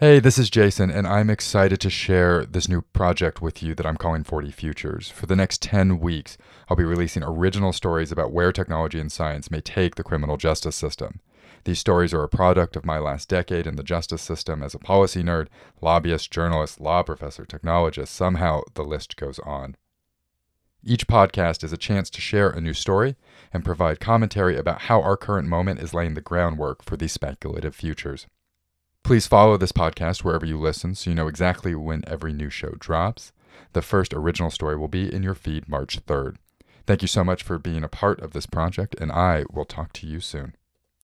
Hey, this is Jason, and I'm excited to share this new project with you that I'm calling 40 Futures. For the next 10 weeks, I'll be releasing original stories about where technology and science may take the criminal justice system. These stories are a product of my last decade in the justice system as a policy nerd, lobbyist, journalist, law professor, technologist. Somehow the list goes on. Each podcast is a chance to share a new story and provide commentary about how our current moment is laying the groundwork for these speculative futures. Please follow this podcast wherever you listen so you know exactly when every new show drops. The first original story will be in your feed March 3rd. Thank you so much for being a part of this project, and I will talk to you soon.